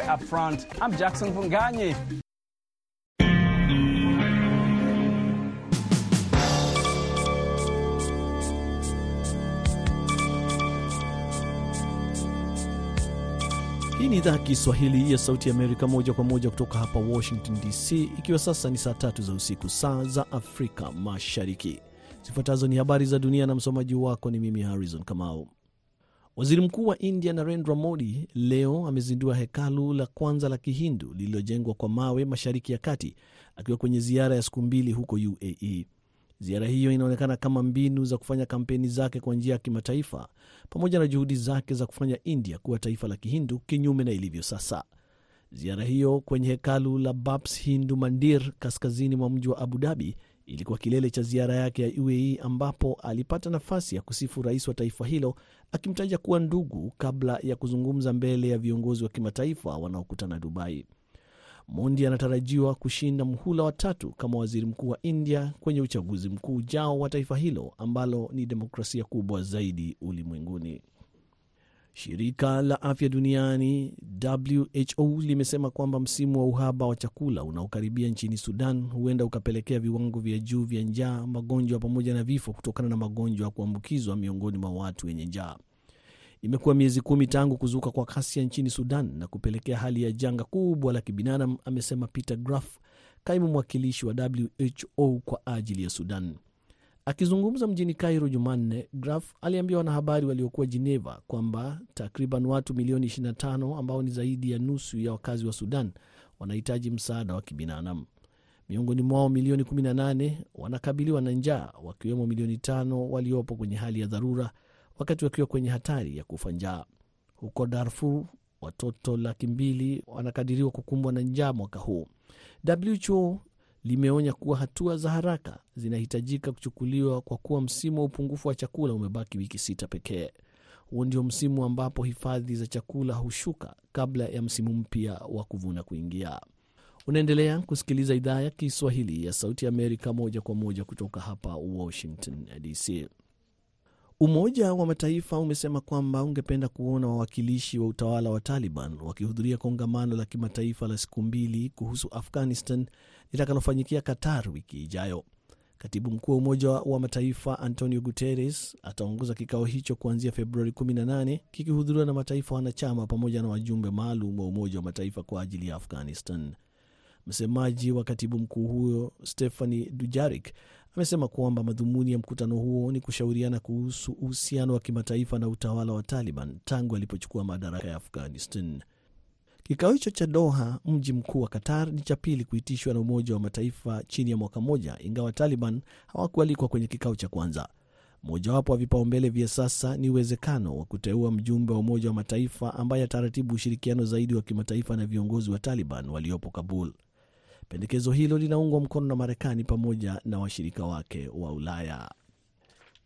Up front, I'm Jackson Funganyi. Hii ni idhaa ya Kiswahili ya Sauti Amerika, moja kwa moja kutoka hapa Washington DC, ikiwa sasa ni saa tatu za usiku, saa za Afrika Mashariki. Zifuatazo ni habari za dunia na msomaji wako ni mimi Harrison Kamau. Waziri Mkuu wa India Narendra Modi leo amezindua hekalu la kwanza la Kihindu lililojengwa kwa mawe Mashariki ya Kati, akiwa kwenye ziara ya siku mbili huko UAE. Ziara hiyo inaonekana kama mbinu za kufanya kampeni zake kwa njia ya kimataifa pamoja na juhudi zake za kufanya India kuwa taifa la Kihindu kinyume na ilivyo sasa. Ziara hiyo kwenye hekalu la Babs Hindu Mandir kaskazini mwa mji wa Abu Dhabi ilikuwa kilele cha ziara yake ya UAE ambapo alipata nafasi ya kusifu rais wa taifa hilo akimtaja kuwa ndugu kabla ya kuzungumza mbele ya viongozi wa kimataifa wanaokutana Dubai. Mondi anatarajiwa kushinda mhula wa tatu kama waziri mkuu wa India kwenye uchaguzi mkuu ujao wa taifa hilo ambalo ni demokrasia kubwa zaidi ulimwenguni. Shirika la afya duniani WHO limesema kwamba msimu wa uhaba wa chakula unaokaribia nchini Sudan huenda ukapelekea viwango vya juu vya njaa, magonjwa pamoja na vifo kutokana na magonjwa ya kuambukizwa miongoni mwa watu wenye njaa. Imekuwa miezi kumi tangu kuzuka kwa ghasia nchini Sudan na kupelekea hali ya janga kubwa la kibinadamu, amesema Peter Graf, kaimu mwakilishi wa WHO kwa ajili ya Sudan. Akizungumza mjini Cairo Jumanne, Graf aliambia wanahabari waliokuwa Geneva kwamba takriban watu milioni 25 ambao ni zaidi ya nusu ya wakazi wa Sudan wanahitaji msaada wa kibinadamu. Miongoni mwao milioni 18 wanakabiliwa na njaa, wakiwemo milioni tano waliopo kwenye hali ya dharura, wakati wakiwa kwenye hatari ya kufa njaa. Huko Darfur, watoto laki mbili wanakadiriwa kukumbwa na njaa mwaka huu. WHO limeonya kuwa hatua za haraka zinahitajika kuchukuliwa kwa kuwa msimu wa upungufu wa chakula umebaki wiki sita pekee. Huo ndio msimu ambapo hifadhi za chakula hushuka kabla ya msimu mpya wa kuvuna kuingia. Unaendelea kusikiliza idhaa ya Kiswahili ya Sauti Amerika moja kwa moja kutoka hapa Washington DC. Umoja wa Mataifa umesema kwamba ungependa kuona wawakilishi wa utawala wa Taliban wakihudhuria kongamano la kimataifa la siku mbili kuhusu Afghanistan litakalofanyikia Qatar wiki ijayo. Katibu mkuu wa Umoja wa Mataifa Antonio Guterres ataongoza kikao hicho kuanzia Februari 18 kikihudhuriwa na mataifa wanachama pamoja na wajumbe maalum wa Umoja wa Mataifa kwa ajili ya Afghanistan. Msemaji wa katibu mkuu huyo Stephani Dujarik amesema kwamba madhumuni ya mkutano huo ni kushauriana kuhusu uhusiano wa kimataifa na utawala wa Taliban tangu alipochukua madaraka ya Afghanistan. Kikao hicho cha Doha, mji mkuu wa Qatar, ni cha pili kuitishwa na Umoja wa Mataifa chini ya mwaka mmoja, ingawa Taliban hawakualikwa kwenye kikao cha kwanza. Mojawapo wa vipaumbele vya sasa ni uwezekano wa kuteua mjumbe wa Umoja wa Mataifa ambaye ataratibu ushirikiano zaidi wa kimataifa na viongozi wa Taliban waliopo Kabul. Pendekezo hilo linaungwa mkono na Marekani pamoja na washirika wake wa Ulaya.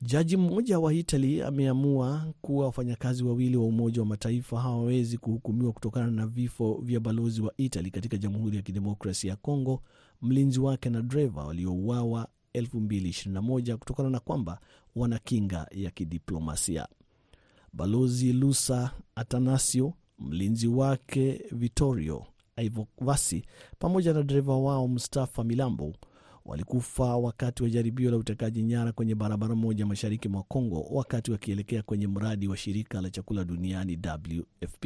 Jaji mmoja wa Itali ameamua kuwa wafanyakazi wawili wa Umoja wa Mataifa hawawezi kuhukumiwa kutokana na vifo vya balozi wa Itali katika Jamhuri ya Kidemokrasia ya Kongo, mlinzi wake na dreva waliouawa 2021 kutokana na kwamba wana kinga ya kidiplomasia. Balozi Lusa Atanasio, mlinzi wake Vittorio Aivovasi pamoja na dereva wao Mustafa Milambo walikufa wakati wa jaribio la utekaji nyara kwenye barabara moja mashariki mwa Kongo wakati wakielekea kwenye mradi wa shirika la chakula duniani WFP,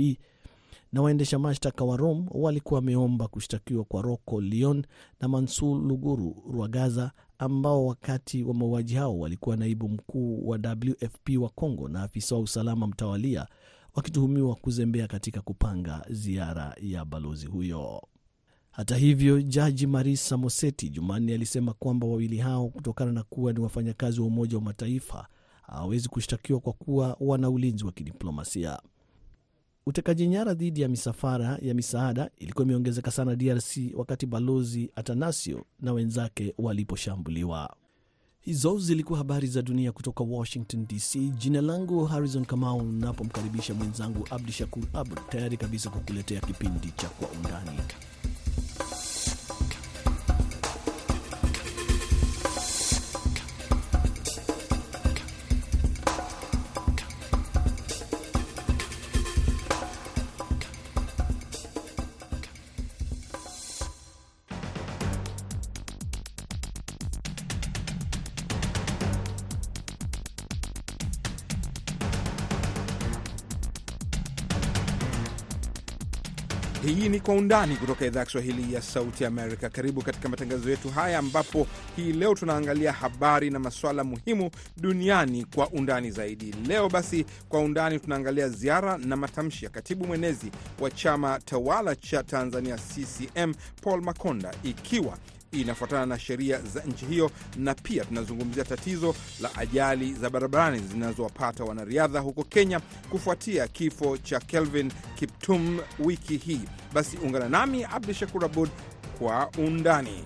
na waendesha mashtaka wa Rome walikuwa wameomba kushtakiwa kwa Rocco Leon na Mansur Luguru Rwagaza ambao wakati wa mauaji hao walikuwa naibu mkuu wa WFP wa Kongo na afisa wa usalama mtawalia wakituhumiwa kuzembea katika kupanga ziara ya balozi huyo. Hata hivyo, jaji Marisa Moseti Jumanne alisema kwamba wawili hao, kutokana na kuwa ni wafanyakazi wa Umoja wa Mataifa, hawawezi kushtakiwa kwa kuwa wana ulinzi wa kidiplomasia. Utekaji nyara dhidi ya misafara ya misaada ilikuwa imeongezeka sana DRC wakati balozi Atanasio na wenzake waliposhambuliwa. Hizo zilikuwa habari za dunia kutoka Washington DC. Jina langu Harrison Kamau, napomkaribisha mwenzangu Abdi Shakur Abud, tayari kabisa kukuletea kipindi cha Kwa Undani. Kwa Undani kutoka idhaa ya Kiswahili ya Sauti Amerika. Karibu katika matangazo yetu haya, ambapo hii leo tunaangalia habari na masuala muhimu duniani kwa undani zaidi. Leo basi, Kwa Undani tunaangalia ziara na matamshi ya katibu mwenezi wa chama tawala cha Tanzania CCM Paul Makonda, ikiwa inafuatana na sheria za nchi hiyo, na pia tunazungumzia tatizo la ajali za barabarani zinazowapata wanariadha huko Kenya kufuatia kifo cha Kelvin Kiptum wiki hii. Basi ungana nami Abdu Shakur Abud kwa undani.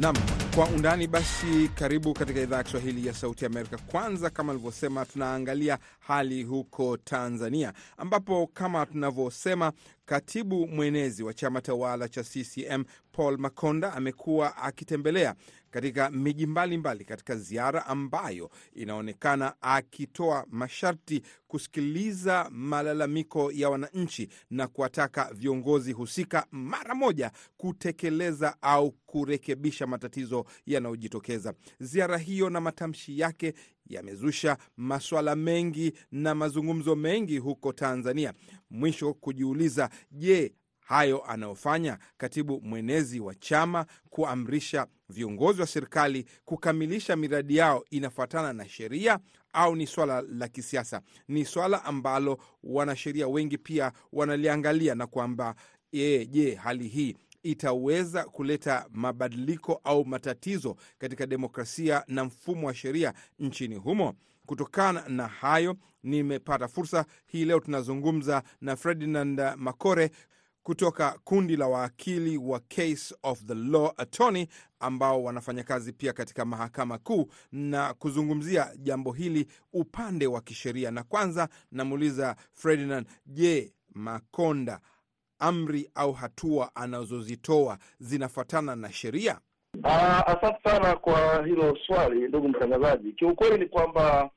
Nam kwa undani basi, karibu katika idhaa ya Kiswahili ya Sauti Amerika. Kwanza, kama alivyosema, tunaangalia hali huko Tanzania, ambapo kama tunavyosema, katibu mwenezi wa chama tawala cha CCM Paul Makonda amekuwa akitembelea katika miji mbalimbali katika ziara ambayo inaonekana akitoa masharti kusikiliza malalamiko ya wananchi na kuwataka viongozi husika mara moja kutekeleza au kurekebisha matatizo yanayojitokeza. Ziara hiyo na matamshi yake yamezusha maswala mengi na mazungumzo mengi huko Tanzania, mwisho kujiuliza, je, hayo anayofanya katibu mwenezi wa chama kuamrisha viongozi wa serikali kukamilisha miradi yao inafuatana na sheria au ni swala la kisiasa? Ni swala ambalo wanasheria wengi pia wanaliangalia na kwamba je, je, hali hii itaweza kuleta mabadiliko au matatizo katika demokrasia na mfumo wa sheria nchini humo. Kutokana na hayo, nimepata fursa hii leo tunazungumza na Ferdinand Makore kutoka kundi la waakili wa Case of the Law Attorney ambao wanafanya kazi pia katika mahakama kuu na kuzungumzia jambo hili upande wa kisheria. Na kwanza namuuliza Ferdinand, je, Makonda amri au hatua anazozitoa zinafuatana na sheria? Uh, asante sana kwa hilo swali ndugu mtangazaji. Kiukweli ni kwamba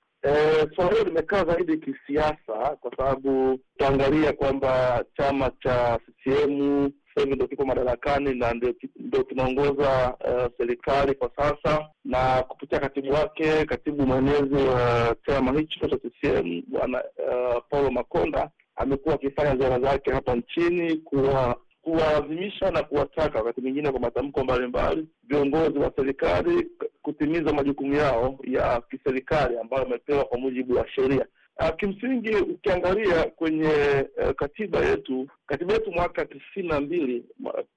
swala hilo limekaa zaidi kisiasa, kwa sababu tutaangalia kwamba chama cha CCM sasa hivi ndo kiko madarakani na ndo kinaongoza uh, serikali kwa sasa, na kupitia katibu wake, katibu mwenezi wa chama hicho cha CCM bwana uh, Paulo Makonda amekuwa akifanya ziara zake hapa nchini kuwa kuwalazimisha na kuwataka wakati mwingine kwa matamko mbalimbali viongozi wa serikali kutimiza majukumu yao ya kiserikali ambayo wamepewa kwa mujibu wa sheria. Uh, kimsingi ukiangalia kwenye uh, katiba yetu katiba yetu mwaka tisini na mbili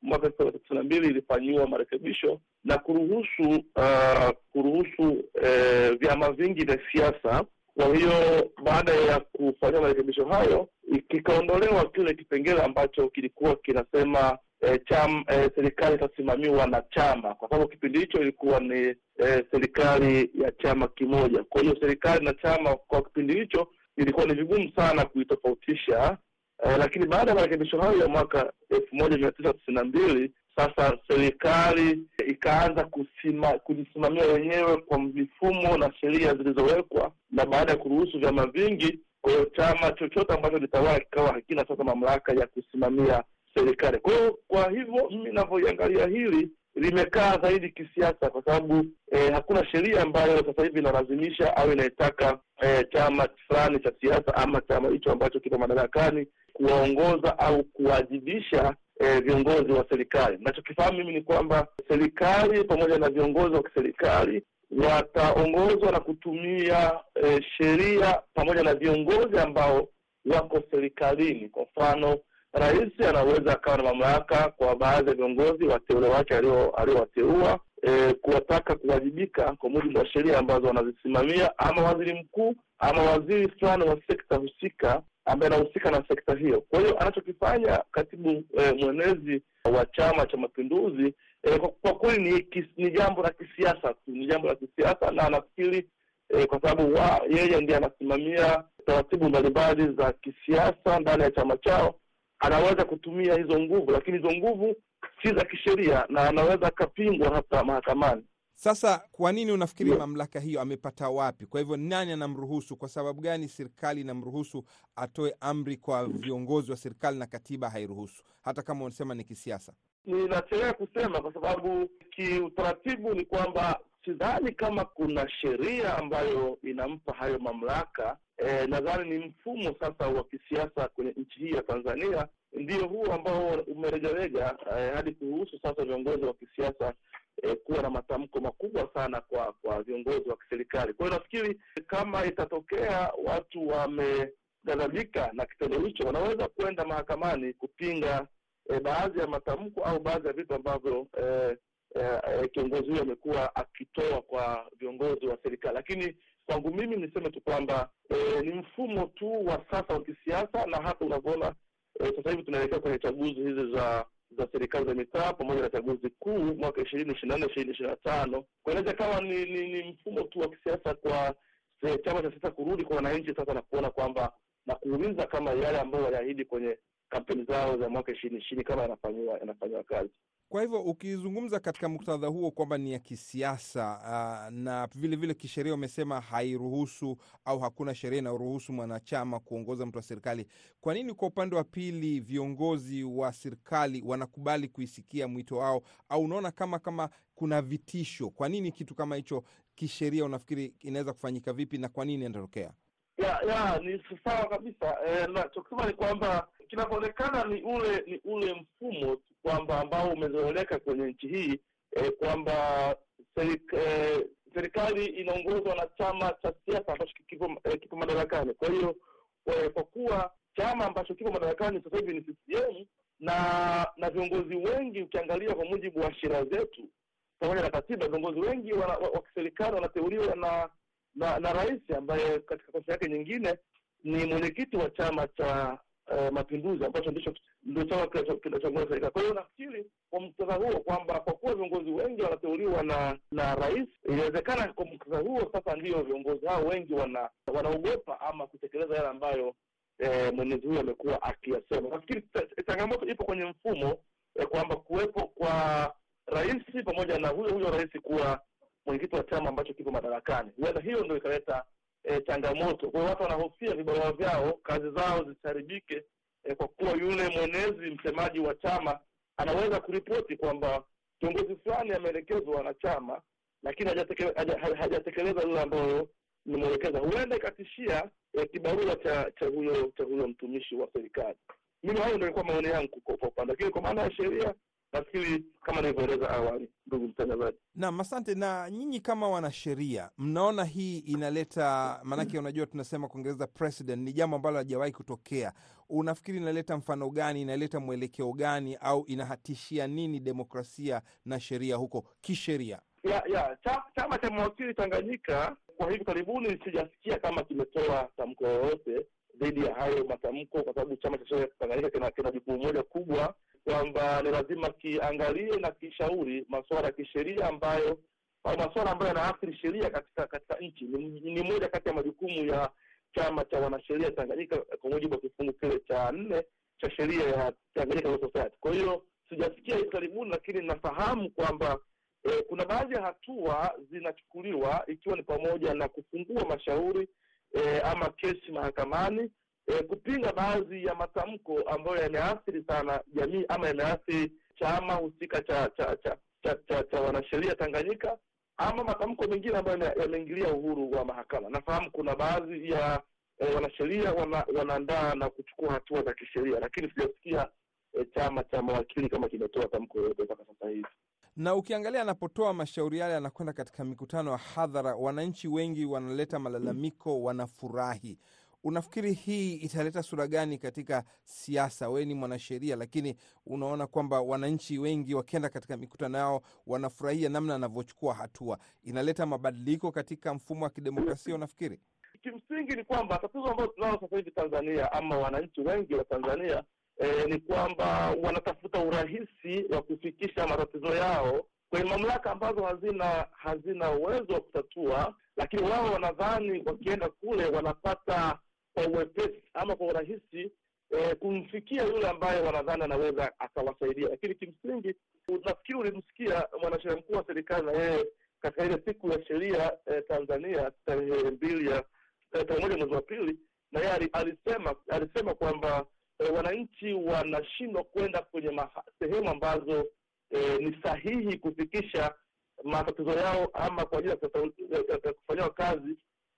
mwaka tisini na mbili ilifanyiwa marekebisho na kuruhusu uh, kuruhusu uh, vyama vingi vya siasa kwa hiyo baada ya kufanyia marekebisho hayo kikaondolewa kile kipengele ambacho kilikuwa kinasema e, cham e, serikali itasimamiwa na chama, kwa sababu kipindi hicho ilikuwa ni e, serikali ya chama kimoja. Kwa hiyo serikali na chama kwa kipindi hicho ilikuwa ni vigumu sana kuitofautisha e, lakini baada ya marekebisho hayo ya mwaka elfu moja mia tisa tisini na mbili sasa serikali ikaanza kusima, kujisimamia wenyewe kwa mifumo na sheria zilizowekwa, na baada ya kuruhusu vyama vingi, kwa hiyo chama chochote ambacho litawala kikawa hakina sasa mamlaka ya kusimamia serikali. Kwa hiyo kwa hivyo mimi ninavyoiangalia hili limekaa zaidi kisiasa, kwa sababu eh, hakuna sheria ambayo sasa hivi inalazimisha au inaitaka eh, chama fulani cha siasa ama chama hicho ambacho kipo madarakani kuwaongoza au kuwajibisha E, viongozi wa serikali. Nachokifahamu mimi ni kwamba serikali pamoja na viongozi wa kiserikali wataongozwa na kutumia e, sheria pamoja na viongozi ambao wako serikalini. Kwa mfano, rais anaweza akawa na mamlaka kwa baadhi ya viongozi wateule wake aliowateua e, kuwataka kuwajibika kwa mujibu wa sheria ambazo wanazisimamia, ama waziri mkuu ama waziri fulani wa sekta husika ambaye anahusika na sekta hiyo. Kwa hiyo anachokifanya katibu eh, mwenezi wa Chama cha Mapinduzi eh, kwa, kweli ni, ni jambo la kisiasa tu, ni jambo la kisiasa na anafikiri eh, kwa sababu yeye ndiye anasimamia taratibu mbalimbali za kisiasa ndani ya chama chao, anaweza kutumia hizo nguvu, lakini hizo nguvu si za kisheria na anaweza akapingwa hata mahakamani. Sasa kwa nini unafikiri mamlaka hiyo amepata wapi? Kwa hivyo nani anamruhusu? Kwa sababu gani serikali inamruhusu atoe amri kwa viongozi wa serikali na katiba hairuhusu, hata kama unasema ni kisiasa? ninachelea kusema kwa sababu kiutaratibu ni kwamba sidhani kama kuna sheria ambayo inampa hayo mamlaka. E, nadhani ni mfumo sasa wa kisiasa kwenye nchi hii ya Tanzania ndio huo ambao umeregarega e, hadi kuruhusu sasa viongozi wa kisiasa e, kuwa na matamko makubwa sana kwa kwa viongozi wa kiserikali. Kwa hiyo nafikiri kama itatokea watu wameghadhabika na kitendo hicho, wanaweza kwenda mahakamani kupinga e, baadhi ya matamko au baadhi ya vitu ambavyo e, e, kiongozi huyo amekuwa akitoa kwa viongozi wa serikali. Lakini kwangu mimi niseme tu kwamba e, ni mfumo tu wa sasa wa kisiasa, na hata unavyoona e, sasa hivi tunaelekea kwenye chaguzi hizi za za serikali za mitaa pamoja na chaguzi kuu mwaka ishirini ishirini na nne ishirini ishirini na tano kueleza kama ni, ni, ni mfumo tu wa kisiasa kwa se, chama cha siasa kurudi kwa wananchi sasa na kuona kwamba na kuuliza kama yale ambayo waliahidi kwenye kampeni zao za mwaka ishirini ishirini kama yanafanyiwa yanafanyiwa kazi. Kwa hivyo ukizungumza katika muktadha huo kwamba ni ya kisiasa uh, na vilevile vile kisheria umesema hairuhusu au hakuna sheria inayoruhusu mwanachama kuongoza mtu wa serikali, kwa nini kwa upande wa pili viongozi wa serikali wanakubali kuisikia mwito wao, au unaona kama kama kuna vitisho? Kwa nini kitu kama hicho kisheria unafikiri inaweza kufanyika vipi na kwa nini inatokea? ya ya ni sawa kabisa. E, nachokisema ni kwamba kinavyoonekana ni ule ni ule mfumo kwamba ambao umezoeleka kwenye nchi hii eh, kwamba serik, eh, serikali inaongozwa na chama cha siasa ambacho kipo, eh, kipo madarakani. Kwa hiyo eh, kwa kuwa chama ambacho kipo madarakani sasa hivi ni CCM na na viongozi wengi, ukiangalia kwa mujibu wa sheria zetu pamoja na katiba, viongozi wengi wa, wa, wa kiserikali wanateuliwa na na na rais ambaye katika kosa yake nyingine ni mwenyekiti wa chama cha uh, Mapinduzi ambacho ndicho ndio chama kinachoongoza serikali. Kwa hiyo nafikiri kwa muktadha huo kwamba kwa kuwa viongozi wengi wanateuliwa na na rais, inawezekana kwa muktadha huo sasa ndio viongozi hao wengi wana wanaogopa ama kutekeleza yale ambayo eh, mwenyezi huyo amekuwa akiyasema. Nafikiri changamoto ipo kwenye mfumo eh, kwamba kuwepo kwa rais pamoja na huyo huyo rais kuwa mwenyekiti wa chama ambacho kipo madarakani. Huenda hiyo ndio ikaleta e, changamoto. Kwa hiyo watu wanahofia vibarua vyao, kazi zao zisiharibike, e, kwa kuwa yule mwenezi, msemaji wa chama anaweza kuripoti kwamba kiongozi fulani ameelekezwa na chama, lakini hajatekeleza lile ambayo nimwelekeza. Huenda ikatishia e, kibarua cha cha huyo cha huyo mtumishi wa serikali. Mimi hayo ndio ilikuwa maoni yangu kwa upande, lakini kwa maana ya sheria nafikiri kama nilivyoeleza awali, ndugu mtangazaji. Naam, asante. Na nyinyi kama wanasheria, mnaona hii inaleta maanake, unajua tunasema kuongereza precedent ni jambo ambalo halijawahi kutokea. Unafikiri inaleta mfano gani? Inaleta mwelekeo gani? Au inahatishia nini demokrasia na sheria huko kisheria? ya ya chama cha mawakili Tanganyika kwa hivi karibuni sijasikia kama kimetoa tamko lolote dhidi ya hayo matamko, kwa sababu chama cha sheria Tanganyika kina, kina jukumu moja kubwa kwamba ni lazima kiangalie na kishauri masuala ya kisheria ambayo au masuala ambayo yanaathiri sheria katika katika nchi. Ni, ni moja kati ya majukumu ya chama cha wanasheria Tanganyika kwa mujibu wa kifungu kile cha nne cha sheria ya Tanganyika Law Society. Kwa hiyo sijasikia hivi karibuni, lakini nafahamu kwamba eh, kuna baadhi ya hatua zinachukuliwa ikiwa ni pamoja na kufungua mashauri eh, ama kesi mahakamani E, kupinga baadhi ya matamko ambayo yameathiri sana jamii ama yameathiri chama husika cha cha cha cha, cha, cha wanasheria Tanganyika ama matamko mengine ambayo yameingilia uhuru wa mahakama. Nafahamu kuna baadhi ya e, wanasheria wana, wanaandaa na kuchukua hatua za kisheria, lakini sijasikia e, chama cha mawakili kama kimetoa tamko yoyote mpaka sasa hivi na ukiangalia anapotoa mashauri yale, anakwenda katika mikutano ya hadhara, wananchi wengi wanaleta malalamiko, wanafurahi. Unafikiri hii italeta sura gani katika siasa? Wewe ni mwanasheria, lakini unaona kwamba wananchi wengi wakienda katika mikutano yao wanafurahia namna anavyochukua hatua, inaleta mabadiliko katika mfumo wa kidemokrasia? Unafikiri? Kimsingi ni kwamba tatizo ambalo tunalo sasa hivi Tanzania ama wananchi wengi wa Tanzania eh, ni kwamba wanatafuta urahisi wa kufikisha matatizo yao kwenye mamlaka ambazo hazina hazina uwezo wa kutatua, lakini wao wanadhani wakienda kule wanapata kwa uwepesi ama kwa urahisi eh, kumfikia yule ambaye wanadhani anaweza akawasaidia. Lakini kimsingi, nafikiri ulimsikia mwanasheria mkuu wa serikali na yeye katika ile siku ya sheria eh, Tanzania tarehe mbili ya tarehe moja mwezi wa pili, na yeye alisema alisema kwamba eh, wananchi wanashindwa kwenda kwenye sehemu ambazo e, ni sahihi kufikisha matatizo yao ama kwa ajili ya kufanyiwa kazi,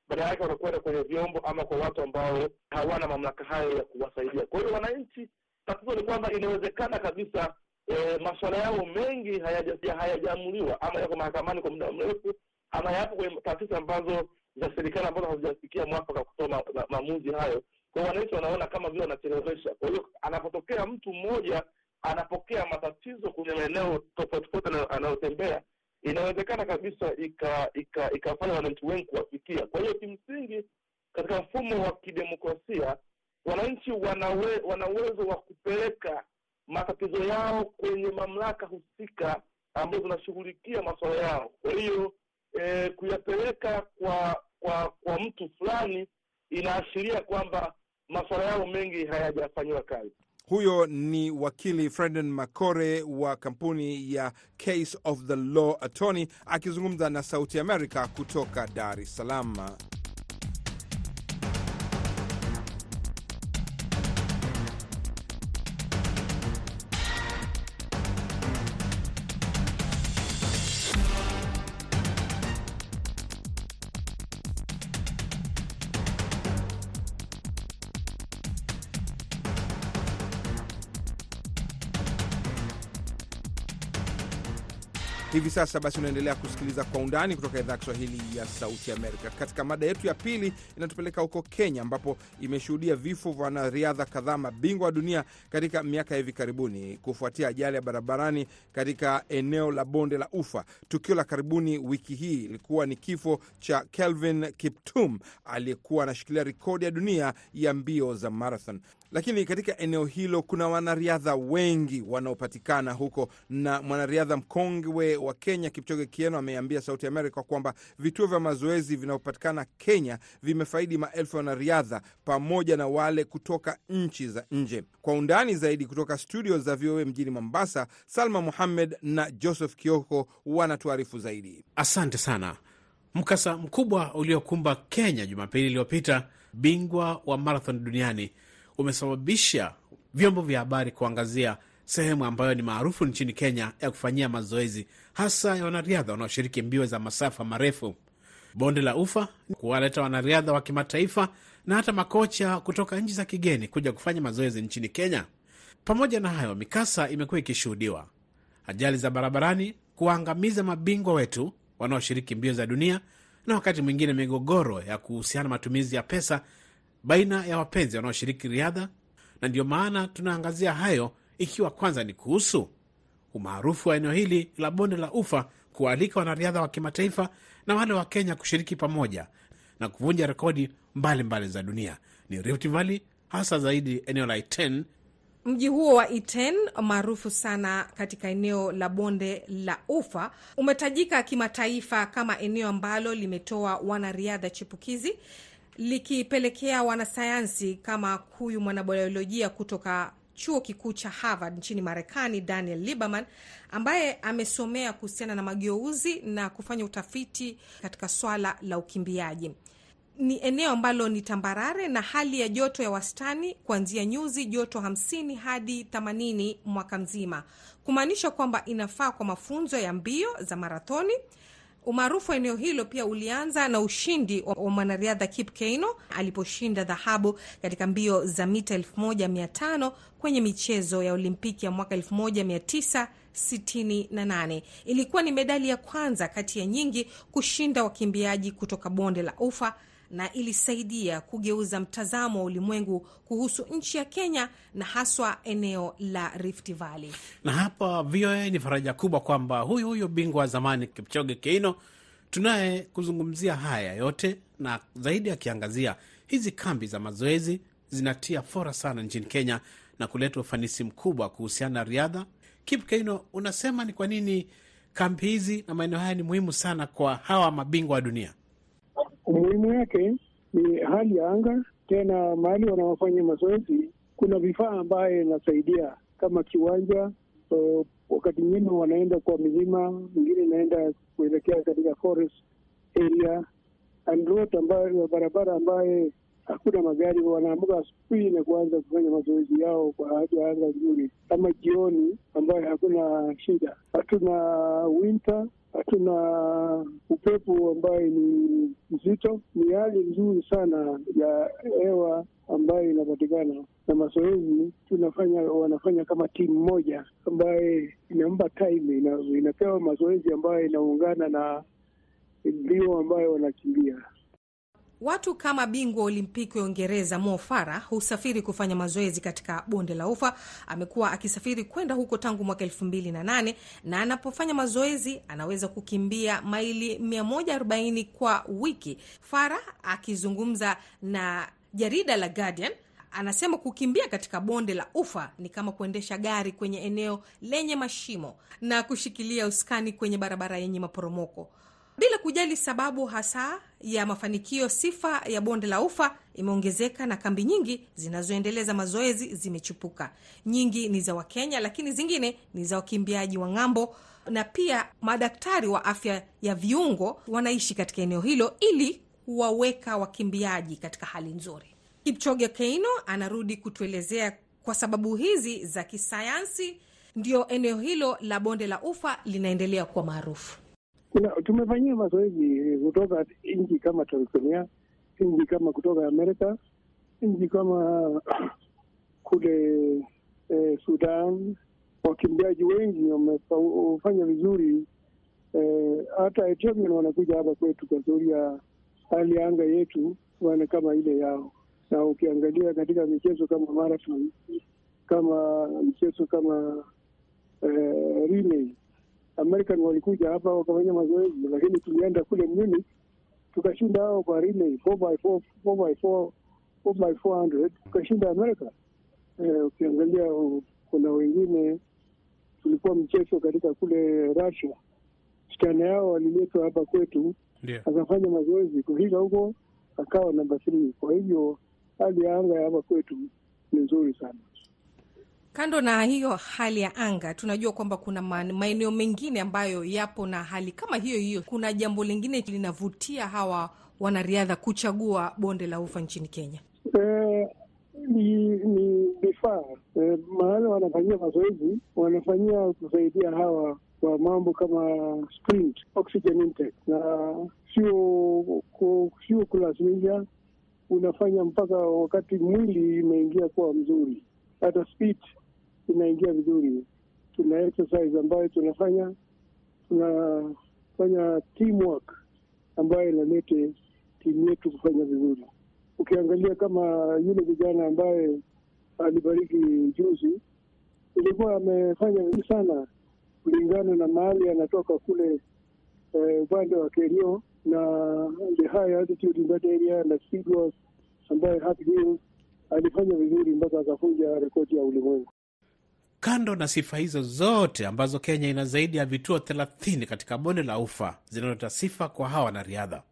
badala yake wanakwenda kwenye vyombo ama kwa watu ambao hawana mamlaka hayo ya kuwasaidia. Kwa hiyo wananchi, tatizo ni kwamba inawezekana kabisa e, masuala yao mengi hayaja- hayajaamuliwa ama yako mahakamani kwa muda mrefu ama yapo kwenye taasisi ambazo za serikali ambazo hazijafikia mwafaka kutoa ma- ma- maamuzi hayo. Kwa hiyo wananchi wanaona kama vile wanachelewesha. Kwa hiyo anapotokea mtu mmoja anapokea matatizo kwenye maeneo tofauti tofauti anayo- anayotembea, inawezekana kabisa ika- ika- wananchi wengi kuwafikia. Kwa hiyo kimsingi, katika mfumo wa kidemokrasia wananchi wanawe, wana uwezo wa kupeleka matatizo yao kwenye mamlaka husika ambazo zinashughulikia masuala yao. Kwa hiyo e, kuyapeleka kwa kwa kwa mtu fulani inaashiria kwamba masuala yao mengi hayajafanyiwa kazi. Huyo ni wakili Freden Macore wa kampuni ya Case of the Law Attorney akizungumza na Sauti America kutoka Dar es Salaam. Hivi sasa basi, unaendelea kusikiliza Kwa Undani kutoka idhaa ya Kiswahili ya Sauti Amerika. Katika mada yetu ya pili, inatupeleka huko Kenya, ambapo imeshuhudia vifo vya wanariadha kadhaa mabingwa wa dunia katika miaka ya hivi karibuni kufuatia ajali ya barabarani katika eneo la bonde la Ufa. Tukio la karibuni wiki hii ilikuwa ni kifo cha Kelvin Kiptum aliyekuwa anashikilia rekodi ya dunia ya mbio za marathon lakini katika eneo hilo kuna wanariadha wengi wanaopatikana huko, na mwanariadha mkongwe wa Kenya Kipchoge Kieno ameambia Sauti Amerika kwamba vituo vya mazoezi vinavyopatikana Kenya vimefaidi maelfu ya wanariadha pamoja na wale kutoka nchi za nje. Kwa undani zaidi kutoka studio za VOA mjini Mombasa, Salma Muhammed na Joseph Kioko wanatuarifu zaidi. Asante sana. Mkasa mkubwa uliokumba Kenya Jumapili iliyopita, bingwa wa marathon duniani umesababisha vyombo vya habari kuangazia sehemu ambayo ni maarufu nchini Kenya ya kufanyia mazoezi hasa ya wanariadha wanaoshiriki mbio za masafa marefu. Bonde la Ufa kuwaleta wanariadha wa kimataifa na hata makocha kutoka nchi za kigeni kuja kufanya mazoezi nchini Kenya. Pamoja na hayo, mikasa imekuwa ikishuhudiwa, ajali za barabarani, kuwaangamiza mabingwa wetu wanaoshiriki mbio za dunia, na wakati mwingine migogoro ya kuhusiana matumizi ya pesa baina ya wapenzi wanaoshiriki riadha. Na ndiyo maana tunaangazia hayo, ikiwa kwanza ni kuhusu umaarufu wa eneo hili la bonde la Ufa, kuwaalika wanariadha wa kimataifa na wale wa Kenya kushiriki pamoja na kuvunja rekodi mbalimbali mbali za dunia. Ni Rift Valley, hasa zaidi eneo la Iten. Mji huo wa Iten maarufu sana katika eneo la bonde la Ufa umetajika kimataifa kama eneo ambalo limetoa wanariadha chipukizi likipelekea wanasayansi kama huyu mwanabiolojia kutoka chuo kikuu cha Harvard nchini Marekani, Daniel Lieberman ambaye amesomea kuhusiana na mageuzi na kufanya utafiti katika swala la ukimbiaji. Ni eneo ambalo ni tambarare na hali ya joto ya wastani kuanzia nyuzi joto 50 hadi 80 mwaka mzima, kumaanisha kwamba inafaa kwa mafunzo ya mbio za marathoni. Umaarufu wa eneo hilo pia ulianza na ushindi wa mwanariadha Kip Keino aliposhinda dhahabu katika mbio za mita 1500 kwenye michezo ya Olimpiki ya mwaka 1968. Ilikuwa ni medali ya kwanza kati ya nyingi kushinda wakimbiaji kutoka bonde la Ufa na ilisaidia kugeuza mtazamo wa ulimwengu kuhusu nchi ya Kenya na haswa eneo la Rift Valley. Na hapa VOA ni faraja kubwa kwamba huyu huyu bingwa wa zamani Kipchoge Keino tunaye kuzungumzia haya yote na zaidi, akiangazia hizi kambi za mazoezi zinatia fora sana nchini Kenya na kuleta ufanisi mkubwa kuhusiana na riadha. Kip Keino, unasema ni kwa nini kambi hizi na maeneo haya ni muhimu sana kwa hawa mabingwa wa dunia? Umuhimu yake ni hali ya anga, tena mahali wanaofanya mazoezi kuna vifaa ambayo inasaidia kama kiwanja. So, wakati mwingine wanaenda kwa milima, mwingine inaenda kuelekea katika forest area and road ambayo barabara ambaye hakuna magari, wanaamka asubuhi na kuanza kufanya mazoezi yao kwa hali ya anga nzuri, ama jioni ambayo hakuna shida. Hatuna winter, hatuna upepo ambayo ni mzito. Ni hali nzuri sana ya hewa ambayo inapatikana na mazoezi tunafanya, wanafanya kama timu moja ambaye inampa time ina, inapewa mazoezi ambayo inaungana na mbio ambayo wanakimbia. Watu kama bingwa Olimpiki wa Uingereza Mo Farah husafiri kufanya mazoezi katika bonde la Ufa. Amekuwa akisafiri kwenda huko tangu mwaka elfu mbili na nane na anapofanya mazoezi anaweza kukimbia maili 140 kwa wiki. Farah akizungumza na jarida la Guardian anasema kukimbia katika bonde la Ufa ni kama kuendesha gari kwenye eneo lenye mashimo na kushikilia usukani kwenye barabara yenye maporomoko. Bila kujali sababu hasa ya mafanikio, sifa ya bonde la Ufa imeongezeka na kambi nyingi zinazoendeleza mazoezi zimechipuka. Nyingi ni za Wakenya, lakini zingine ni za wakimbiaji wa ng'ambo, na pia madaktari wa afya ya viungo wanaishi katika eneo hilo ili kuwaweka wakimbiaji katika hali nzuri. Kipchoge Keino anarudi kutuelezea kwa sababu hizi za kisayansi ndio eneo hilo la bonde la Ufa linaendelea kuwa maarufu. Kuna tumefanyia mazoezi kutoka nchi kama Tanzania, nchi kama kutoka Amerika, nchi kama kule eh, Sudan. Wakimbiaji wengi wamefanya vizuri eh, hata Ethiopia wanakuja hapa kwetu kwa hali ya anga yetu wana kama ile yao, na ukiangalia katika michezo kama marathon, kama michezo kama eh, relay American walikuja hapa wakafanya mazoezi, lakini tulienda kule Munich tukashinda hao kwa relay 4x4 4x4 4x400 tukashinda America. Eh, ukiangalia kuna wengine tulikuwa mchezo katika kule Russia, msichana yao waliletwa hapa kwetu yeah. akafanya mazoezi kufika huko akawa namba 3. Kwa hivyo hali ya anga ya hapa kwetu ni nzuri sana. Kando na hiyo hali ya anga, tunajua kwamba kuna maeneo mengine ambayo yapo na hali kama hiyo hiyo. Kuna jambo lingine linavutia hawa wanariadha kuchagua bonde la ufa nchini Kenya. Eh, ni vifaa eh, mahala wanafanyia mazoezi, wanafanyia kusaidia hawa kwa mambo kama sprint, oxygen intake, na sio sio kulazimisha, unafanya mpaka wakati mwili imeingia kuwa mzuri, hata speed inaingia vizuri. Tuna exercise ambayo tunafanya, tunafanya teamwork ambayo inalete timu yetu kufanya vizuri ukiangalia kama yule vijana ambaye alibariki juzi, ilikuwa amefanya vizuri sana kulingana na mahali anatoka kule eh, upande wa Kerio na the high altitude in that area na speed was ambaye alifanya vizuri mpaka akafunja rekodi ya ulimwengu. Kando na sifa hizo zote ambazo Kenya ina zaidi ya vituo 30 katika bonde la ufa zinazoleta sifa kwa hawa wanariadha,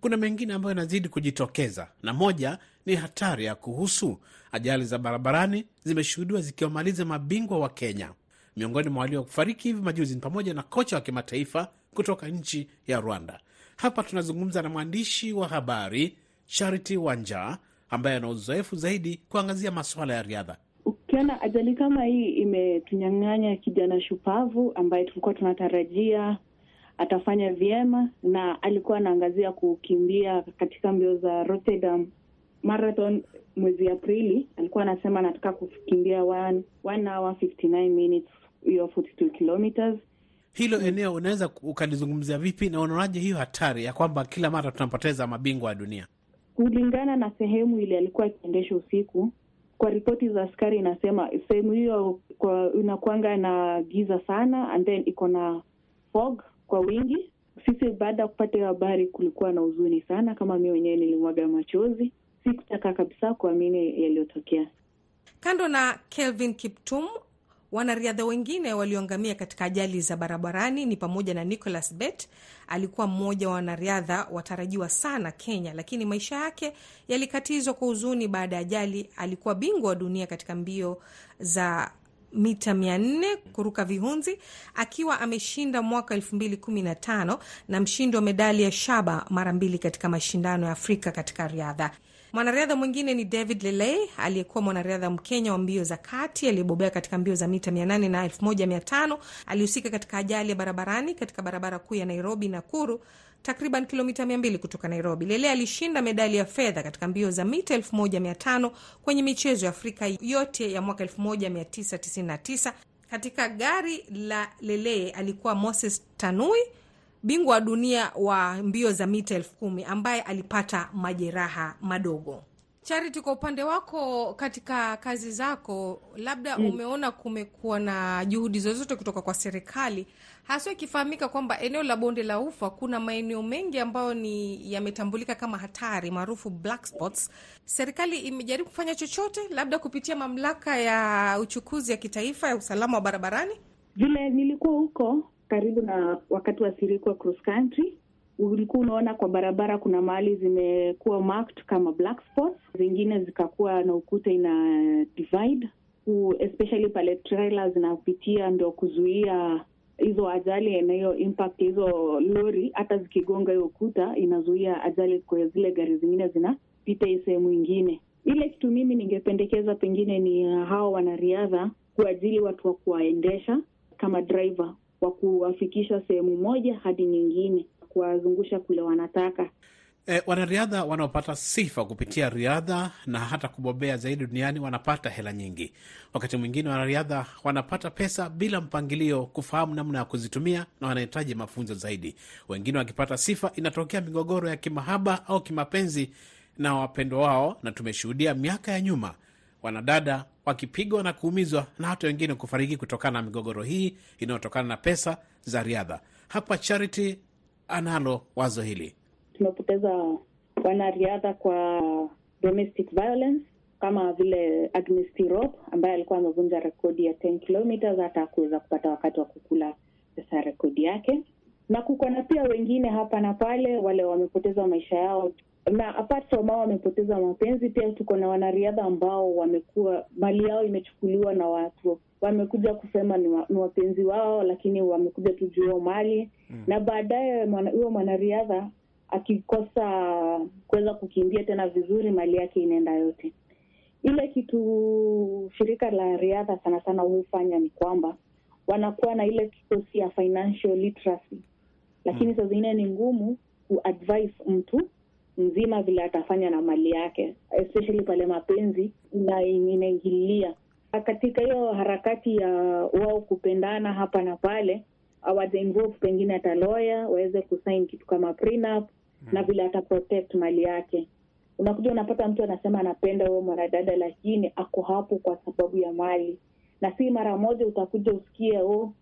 kuna mengine ambayo yanazidi kujitokeza, na moja ni hatari ya kuhusu ajali za barabarani zimeshuhudiwa zikiwamaliza mabingwa wa Kenya. Miongoni mwa waliofariki hivi majuzi ni pamoja na kocha wa kimataifa kutoka nchi ya Rwanda. Hapa tunazungumza na mwandishi wa habari Charity Wanja ambaye ana uzoefu zaidi kuangazia masuala ya riadha. Ukiona ajali kama hii imetunyang'anya kijana shupavu ambaye tulikuwa tunatarajia atafanya vyema, na alikuwa anaangazia kukimbia katika mbio za Rotterdam Marathon mwezi Aprili. Alikuwa anasema anataka kukimbia one, one hour 59 minutes, hiyo 42 kilometers. Hilo eneo unaweza ukalizungumzia vipi, na unaonaje hiyo hatari ya kwamba kila mara tunapoteza mabingwa ya dunia? Kulingana na sehemu ile alikuwa akiendesha usiku, kwa ripoti za askari inasema sehemu hiyo kwa inakwanga na giza sana and then iko na fog kwa wingi. Sisi baada ya kupata hiyo habari, kulikuwa na huzuni sana, kama mi wenyewe nilimwaga machozi, sikutaka kabisa kuamini yaliyotokea. Kando na Kelvin Kiptum, wanariadha wengine walioangamia katika ajali za barabarani ni pamoja na Nicholas Bet. Alikuwa mmoja wa wanariadha watarajiwa sana Kenya, lakini maisha yake yalikatizwa kwa huzuni baada ya ajali. Alikuwa bingwa wa dunia katika mbio za mita 400 kuruka vihunzi akiwa ameshinda mwaka 2015 na mshindi wa medali ya shaba mara mbili katika mashindano ya Afrika katika riadha. Mwanariadha mwingine ni David Lelay aliyekuwa mwanariadha Mkenya wa mbio za kati aliyebobea katika mbio za mita 800 na 1500. Alihusika katika ajali ya barabarani katika barabara kuu ya Nairobi Nakuru, takriban kilomita 200 kutoka Nairobi. Lele alishinda medali ya fedha katika mbio za mita 1500 kwenye michezo ya Afrika yote ya mwaka 1999. Katika gari la Lele alikuwa Moses Tanui, bingwa wa dunia wa mbio za mita elfu kumi ambaye alipata majeraha madogo. Charity, kwa upande wako katika kazi zako, labda mm, umeona kumekuwa na juhudi zozote kutoka kwa serikali, haswa ikifahamika kwamba eneo la bonde la ufa kuna maeneo mengi ambayo ni yametambulika kama hatari maarufu black spots. Serikali imejaribu kufanya chochote, labda kupitia mamlaka ya uchukuzi ya kitaifa ya usalama wa barabarani? Vile nilikuwa huko karibu na wakati wa sirikwa cross country ulikuwa unaona kwa barabara kuna mahali zimekuwa marked kama black spots, zingine zikakuwa na ukuta ina divide, especially pale trailer zinapitia, ndio kuzuia hizo ajali na hiyo impact hizo lori, hata zikigonga hiyo ukuta inazuia ajali kwa zile gari zingine zinapita hii sehemu ingine. Ile kitu mimi ningependekeza pengine ni hawa wanariadha kuajili watu wa kuwaendesha kama driver wa kuwafikisha sehemu moja hadi nyingine kuwazungusha kule wanataka. E, wanariadha wanaopata sifa kupitia riadha na hata kubobea zaidi duniani wanapata hela nyingi. Wakati mwingine wanariadha wanapata pesa bila mpangilio, kufahamu namna ya kuzitumia, na wanahitaji mafunzo zaidi. Wengine wakipata sifa, inatokea migogoro ya kimahaba au kimapenzi na wapendwa wao, na tumeshuhudia miaka ya nyuma wanadada wakipigwa na kuumizwa na hata wengine kufariki kutokana na migogoro hii inayotokana na pesa za riadha. Hapa Charity analo wazo hili. Tumepoteza wanariadha kwa domestic violence kama vile Agnes Tirop ambaye alikuwa amevunja rekodi ya 10 kilometers, hata hakuweza kupata wakati wa kukula pesa ya rekodi yake, na kuko na pia wengine hapa na pale wale wamepoteza maisha yao na apart from hao wamepoteza mapenzi, pia tuko na wanariadha ambao wamekuwa mali yao imechukuliwa na watu, wamekuja kusema ni, wa, ni wapenzi wao, lakini wamekuja tu juu mali mm. na baadaye huyo mwanariadha akikosa kuweza kukimbia tena vizuri, mali yake inaenda yote. Ile kitu shirika la riadha sana sana hufanya ni kwamba wanakuwa na ile kikosi ya financial literacy, lakini mm. saa zingine ni ngumu kuadvise mtu mzima vile atafanya na mali yake, especially pale mapenzi inaingilia katika hiyo harakati ya wao kupendana hapa na pale, awaja involve pengine hata lawyer waweze kusign kitu kama prenup mm. na vile ata protect mali yake. Unakuja unapata mtu anasema anapenda huyo mwanadada, lakini ako hapo kwa sababu ya mali, na si mara moja utakuja usikie oh,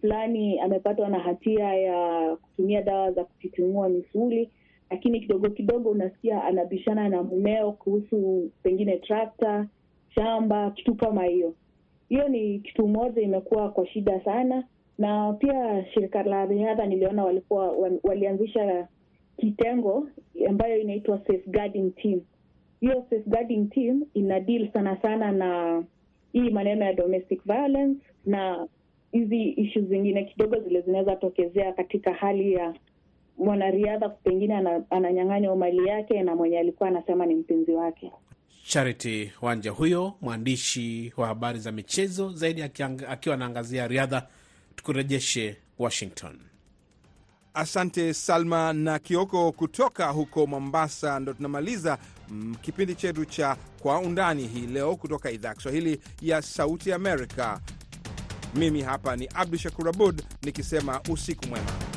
fulani amepatwa na hatia ya kutumia dawa za kutitimua misuli lakini kidogo kidogo unasikia anabishana na mumeo kuhusu pengine trakta, shamba, kitu kama hiyo. Hiyo ni kitu moja imekuwa kwa shida sana, na pia shirika la riadha niliona walikuwa walianzisha kitengo ambayo inaitwa safeguarding team. Hiyo safeguarding team ina deal sana sana na hii maneno ya domestic violence na hizi ishu zingine kidogo zile zinaweza tokezea katika hali ya mwanariadha pengine ananyang'anywa mali yake na mwenye alikuwa anasema ni mpenzi wake. Charity Wanja huyo mwandishi wa habari za michezo zaidi akiwa anaangazia riadha. Tukurejeshe Washington. Asante Salma na Kioko kutoka huko Mombasa. Ndo tunamaliza mm, kipindi chetu cha Kwa Undani hii leo kutoka idhaa ya Kiswahili ya Sauti Amerika. Mimi hapa ni Abdu Shakur Abud nikisema usiku mwema.